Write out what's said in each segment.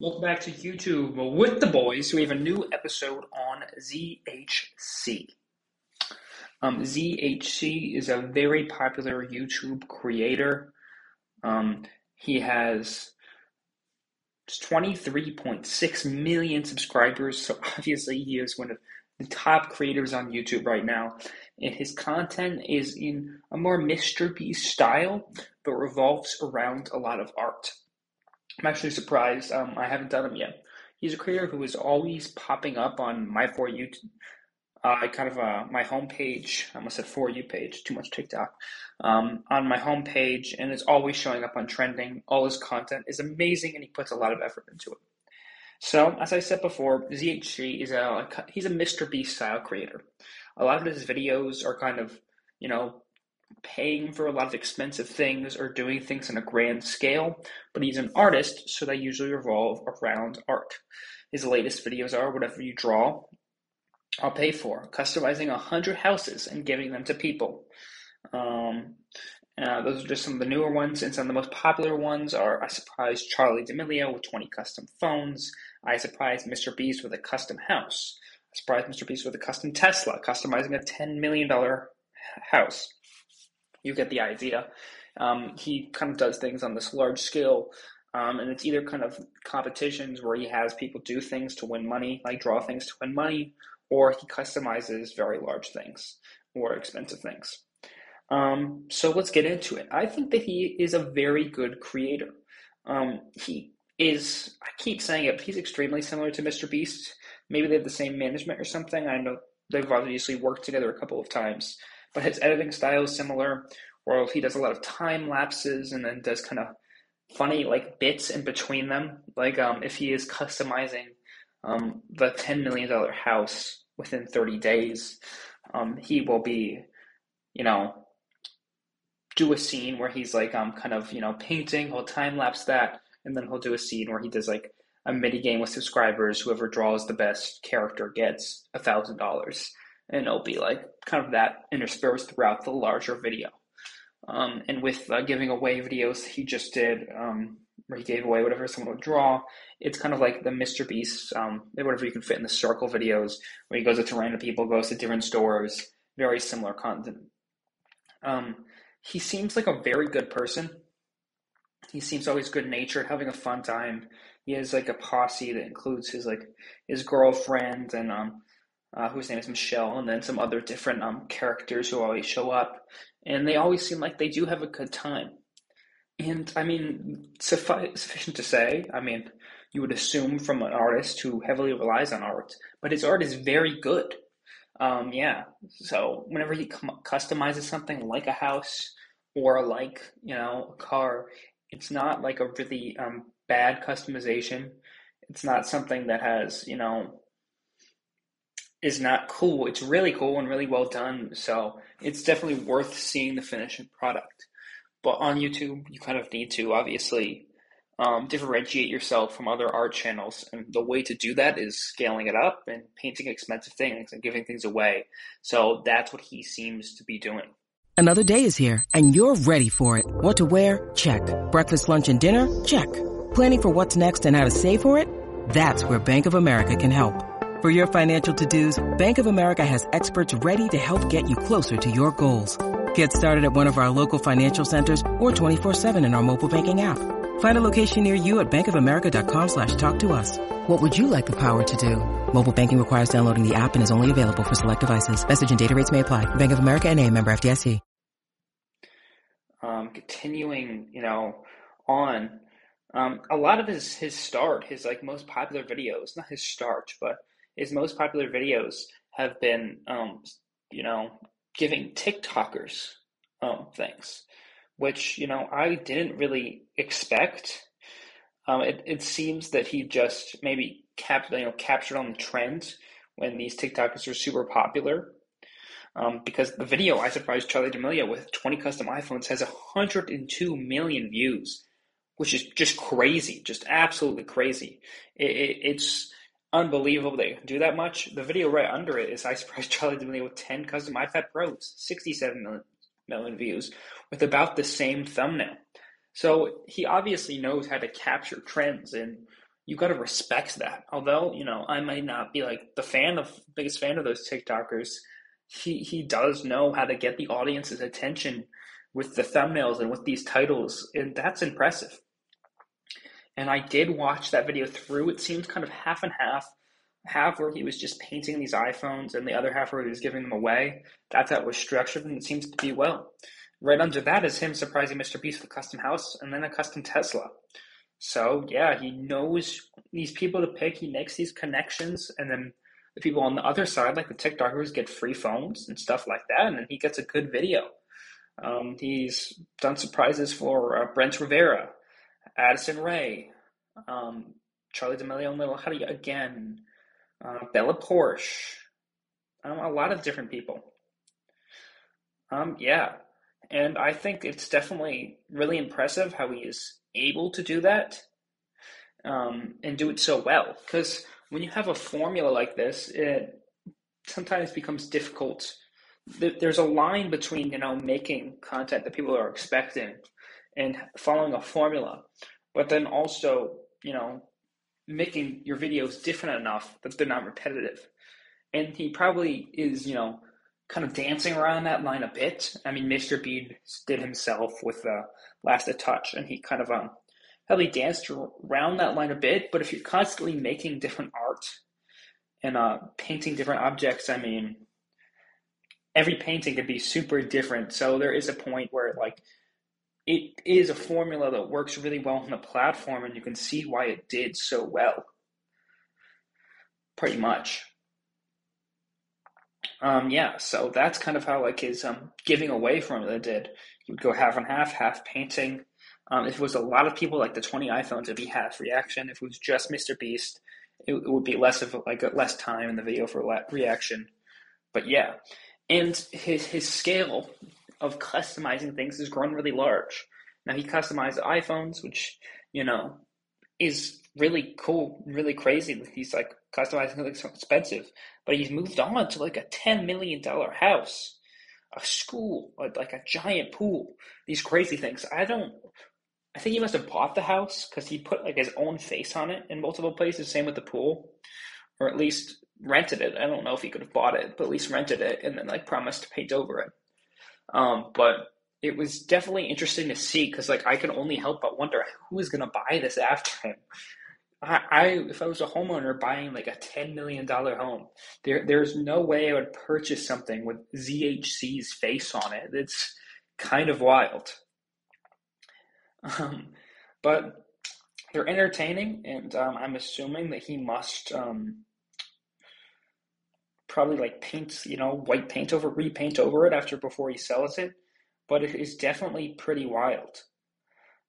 Welcome back to YouTube with the boys. We have a new episode on ZHC. Um, ZHC is a very popular YouTube creator. Um, he has 23.6 million subscribers, so obviously he is one of the top creators on YouTube right now. And his content is in a more. Beast style, but revolves around a lot of art. I'm actually surprised. Um, I haven't done him yet. He's a creator who is always popping up on my for you, uh, kind of uh, my homepage. I almost said for you page. Too much TikTok. Um, on my homepage, and is always showing up on trending. All his content is amazing, and he puts a lot of effort into it. So, as I said before, ZHC is a he's a Mr. Beast style creator. A lot of his videos are kind of, you know, paying for a lot of expensive things or doing things on a grand scale, but he's an artist, so they usually revolve around art. His latest videos are whatever you draw, I'll pay for. Customizing a hundred houses and giving them to people. Um, uh, those are just some of the newer ones, and some of the most popular ones are I surprised Charli D'Amelio with 20 custom phones. I surprised Mr. Beast with a custom house. I surprised Mr. Beast with a custom Tesla, customizing a $10 million house you get the idea. Um, he kind of does things on this large scale, um, and it's either kind of competitions where he has people do things to win money, like draw things to win money, or he customizes very large things or expensive things. Um, so let's get into it. I think that he is a very good creator. Um, he is, I keep saying it, he's extremely similar to Mr. Beast. Maybe they have the same management or something. I know they've obviously worked together a couple of times but his editing style is similar, where he does a lot of time lapses and then does kind of funny like bits in between them. Like um, if he is customizing um, the ten million dollar house within thirty days, um, he will be, you know, do a scene where he's like um kind of you know painting. He'll time lapse that, and then he'll do a scene where he does like a mini game with subscribers. Whoever draws the best character gets a thousand dollars and it'll be like kind of that interspersed throughout the larger video. Um, and with uh, giving away videos he just did, um, where he gave away whatever someone would draw, it's kind of like the Mr. Beast, um, whatever you can fit in the circle videos, where he goes to random people, goes to different stores, very similar content. Um, he seems like a very good person. He seems always good natured, having a fun time. He has like a posse that includes his like his girlfriend and um, uh, whose name is Michelle, and then some other different um, characters who always show up, and they always seem like they do have a good time. And I mean, suffice, sufficient to say, I mean, you would assume from an artist who heavily relies on art, but his art is very good. Um, yeah, so whenever he com- customizes something like a house or like you know a car, it's not like a really um, bad customization. It's not something that has you know is not cool. It's really cool and really well done. So it's definitely worth seeing the finished product. But on YouTube, you kind of need to obviously um, differentiate yourself from other art channels. And the way to do that is scaling it up and painting expensive things and giving things away. So that's what he seems to be doing. Another day is here and you're ready for it. What to wear? Check. Breakfast, lunch, and dinner? Check. Planning for what's next and how to save for it? That's where Bank of America can help. For your financial to-dos, Bank of America has experts ready to help get you closer to your goals. Get started at one of our local financial centers or 24-7 in our mobile banking app. Find a location near you at bankofamerica.com slash talk to us. What would you like the power to do? Mobile banking requires downloading the app and is only available for select devices. Message and data rates may apply. Bank of America and a member FDIC. Um, continuing, you know, on, um, a lot of his, his start, his like most popular videos, not his start, but his most popular videos have been, um, you know, giving TikTokers um, things, which you know I didn't really expect. Um, it it seems that he just maybe captured you know captured on the trend when these TikTokers are super popular. Um, because the video I surprised Charli D'Amelio with 20 custom iPhones has 102 million views, which is just crazy, just absolutely crazy. It, it, it's unbelievable they do that much. The video right under it is I surprised Charli D'Amelio with 10 custom iPad Pros, 67 million, million views, with about the same thumbnail. So he obviously knows how to capture trends and you got to respect that. Although, you know, I might not be like the fan of biggest fan of those TikTokers, he he does know how to get the audience's attention with the thumbnails and with these titles, and that's impressive. And I did watch that video through. It seemed kind of half and half. Half where he was just painting these iPhones, and the other half where he was giving them away. That that was structured, and it seems to be well. Right under that is him surprising Mr. Beast with a custom house and then a custom Tesla. So yeah, he knows these people to pick. He makes these connections, and then the people on the other side, like the TikTokers, get free phones and stuff like that, and then he gets a good video. Um, he's done surprises for uh, Brent Rivera, Addison Rae, um, Charli D'Amelio and Lil Huddy again, uh, Bella Poarch, um, a lot of different people. Um, yeah, and I think it's definitely really impressive how he is able to do that um, and do it so well. Because when you have a formula like this, it sometimes becomes difficult. There's a line between you know making content that people are expecting and following a formula, but then also you know making your videos different enough that they're not repetitive. And he probably is you know kind of dancing around that line a bit. I mean, Mr. Beast did himself with the last touch, and he kind of um probably danced around that line a bit. But if you're constantly making different art and uh, painting different objects, I mean, every painting could be super different. So there is a point where like it is a formula that works really well on the platform, and you can see why it did so well. Pretty much. Um, yeah, so that's kind of how like his um, giving away formula did. He would go half and half, half painting. Um, if it was a lot of people, like the 20 iPhones, it'd be half reaction. If it was just Mr. Beast, it, it would be less of like less time in the video for reaction. But yeah, and his his scale of customizing things has grown really large. Now he customized iPhones, which you know is really cool, really crazy. He's like customizing like so expensive, but he's moved on to like a ten million dollar house, a school, like a giant pool. These crazy things. I don't. I think he must have bought the house because he put like his own face on it in multiple places. Same with the pool, or at least rented it. I don't know if he could have bought it, but at least rented it and then like promised to paint over it. Um, but it was definitely interesting to see because like I can only help but wonder who is going to buy this after him. I, I, if I was a homeowner buying like a ten million dollar home, there there's no way I would purchase something with ZHC's face on it. It's kind of wild. Um, but they're entertaining, and um, I'm assuming that he must um, probably like paint, you know, white paint over, repaint over it after before he sells it. But it is definitely pretty wild.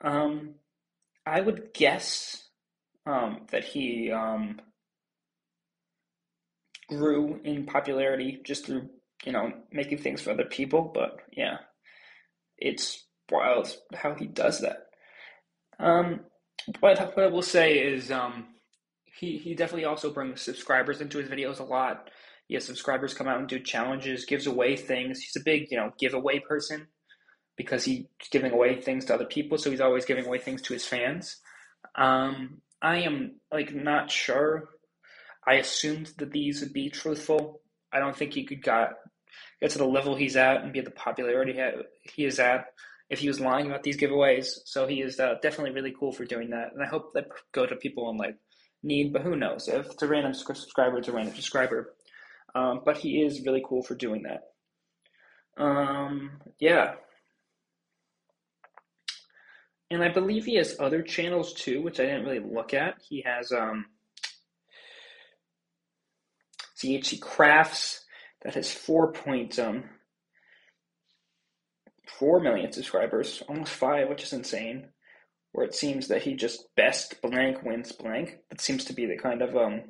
Um, I would guess um, that he um, grew in popularity just through you know making things for other people. But yeah, it's wild how he does that. Um, what what I will say is um, he he definitely also brings subscribers into his videos a lot. He has subscribers come out and do challenges, gives away things. He's a big you know giveaway person because he's giving away things to other people, so he's always giving away things to his fans. Um, I am like not sure. I assumed that these would be truthful. I don't think he could got get to the level he's at and be at the popularity he is at if he was lying about these giveaways. So he is uh, definitely really cool for doing that, and I hope that go to people in like need. But who knows? If it's a random subscriber, it's a random subscriber. Um, but he is really cool for doing that. Um, yeah, and I believe he has other channels too, which I didn't really look at. He has um, ZHC Crafts that has four um, four million subscribers, almost five, which is insane. Where it seems that he just best blank wins blank. That seems to be the kind of um,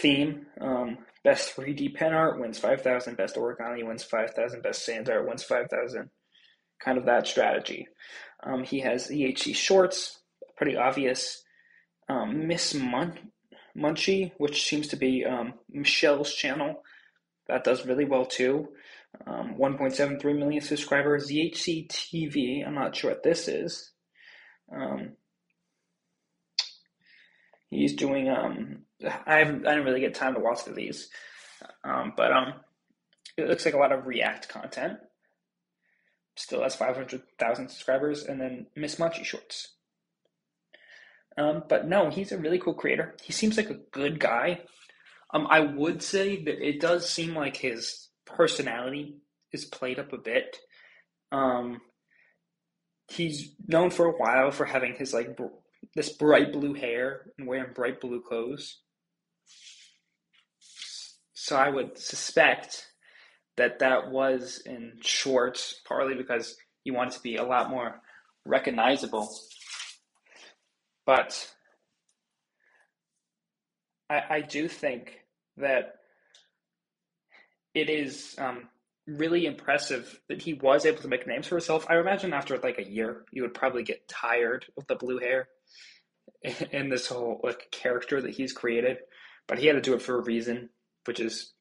theme. Um, best 3D pen art wins 5,000. Best origami wins 5,000. Best sand art wins 5,000 kind of that strategy. Um, he has ZHC shorts, pretty obvious. Um, Miss Mun- Munchie, which seems to be um, Michelle's channel, that does really well too. Um, 1.73 million subscribers. ZHC TV, I'm not sure what this is. Um, He's doing um I haven't I didn't really get time to watch these, um, but um it looks like a lot of React content. Still has five hundred thousand subscribers, and then Miss Munchie Shorts. Um, but no, he's a really cool creator. He seems like a good guy. Um, I would say that it does seem like his personality is played up a bit. Um, he's known for a while for having his like this bright blue hair and wearing bright blue clothes. So I would suspect that that was in shorts, partly because he wanted to be a lot more recognizable. But I, I do think that it is um, really impressive that he was able to make names for himself. I imagine after like a year, you would probably get tired of the blue hair and this whole like character that he's created. But he had to do it for a reason, which is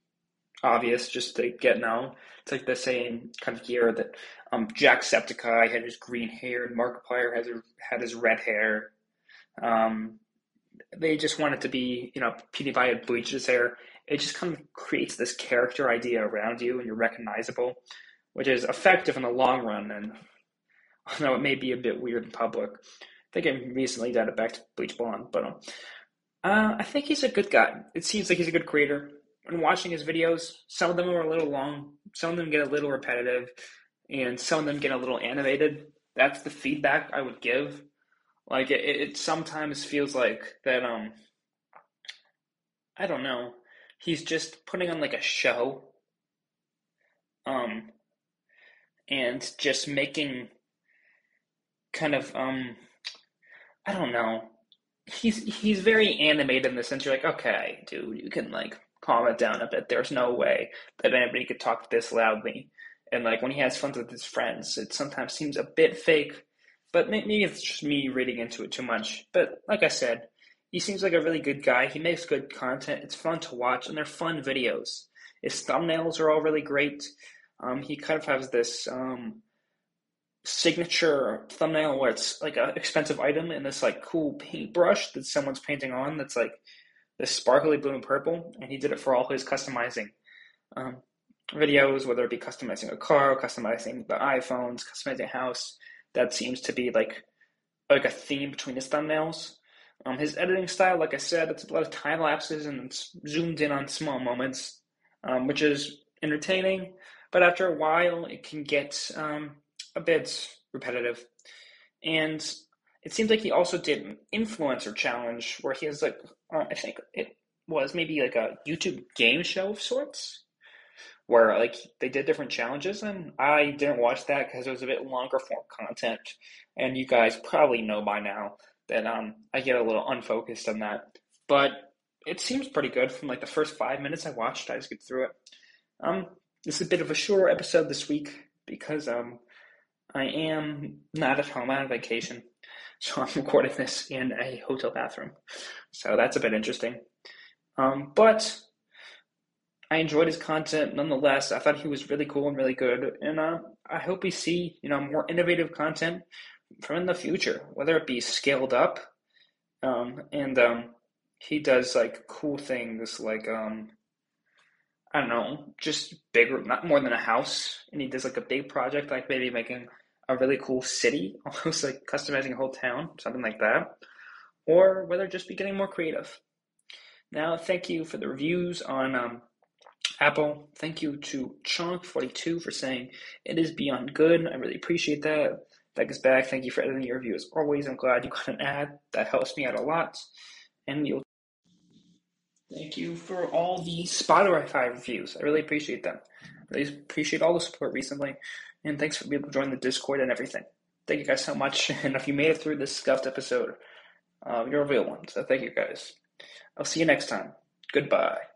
obvious, just to get known. It's like the same kind of year that um, Jacksepticeye had his green hair and Markiplier has had his red hair. Um, they just wanted to be, you know, PewDiePie had bleached his hair it just kind of creates this character idea around you and you're recognizable, which is effective in the long run. And although it may be a bit weird in public, I think I recently got it back to Bleach Blonde, but um, uh, I think he's a good guy. It seems like he's a good creator. And watching his videos, some of them are a little long, some of them get a little repetitive, and some of them get a little animated. That's the feedback I would give. Like it, it sometimes feels like that. Um, I don't know he's just putting on like a show um and just making kind of um I don't know. He's he's very animated in the sense you're like, okay, dude, you can like calm it down a bit. There's no way that anybody could talk this loudly. And like when he has fun with his friends, it sometimes seems a bit fake. But maybe it's just me reading into it too much. But like I said, he seems like a really good guy. He makes good content. It's fun to watch, and they're fun videos. His thumbnails are all really great. Um, he kind of has this um, signature thumbnail where it's like an expensive item and this like cool paintbrush that someone's painting on that's like this sparkly blue and purple. And he did it for all his customizing um, videos, whether it be customizing a car, customizing the iPhones, customizing a house. That seems to be like like a theme between his thumbnails. Um, his editing style, like I said, it's a lot of time lapses and it's zoomed in on small moments, um, which is entertaining. But after a while, it can get um, a bit repetitive. And it seems like he also did an influencer challenge where he has like, uh, I think it was maybe like a YouTube game show of sorts, where like they did different challenges. And I didn't watch that because it was a bit longer form content. And you guys probably know by now that um, I get a little unfocused on that. But it seems pretty good from like the first five minutes I watched. I just get through it. Um, this is a bit of a shorter episode this week because um, I am not at home. I'm on vacation, so I'm recording this in a hotel bathroom. So that's a bit interesting. Um, but I enjoyed his content nonetheless. I thought he was really cool and really good, and uh, I hope we see you know more innovative content from in the future, whether it be scaled up, um, and um, he does like cool things like um, I don't know, just bigger, not more than a house, and he does like a big project, like maybe making a really cool city, almost like customizing a whole town, something like that, or whether just be getting more creative. Now, thank you for the reviews on um, Apple. Thank you to Chonk42 for saying it is beyond good. I really appreciate that. That is back. Thank you for editing your review as always. I'm glad you got an ad. That helps me out a lot. And you'll Thank you for all the Spotify reviews. I really appreciate them. I really appreciate all the support recently. And thanks for being able to join the Discord and everything. Thank you guys so much. And if you made it through this scuffed episode, uh, you're a real one. So thank you guys. I'll see you next time. Goodbye.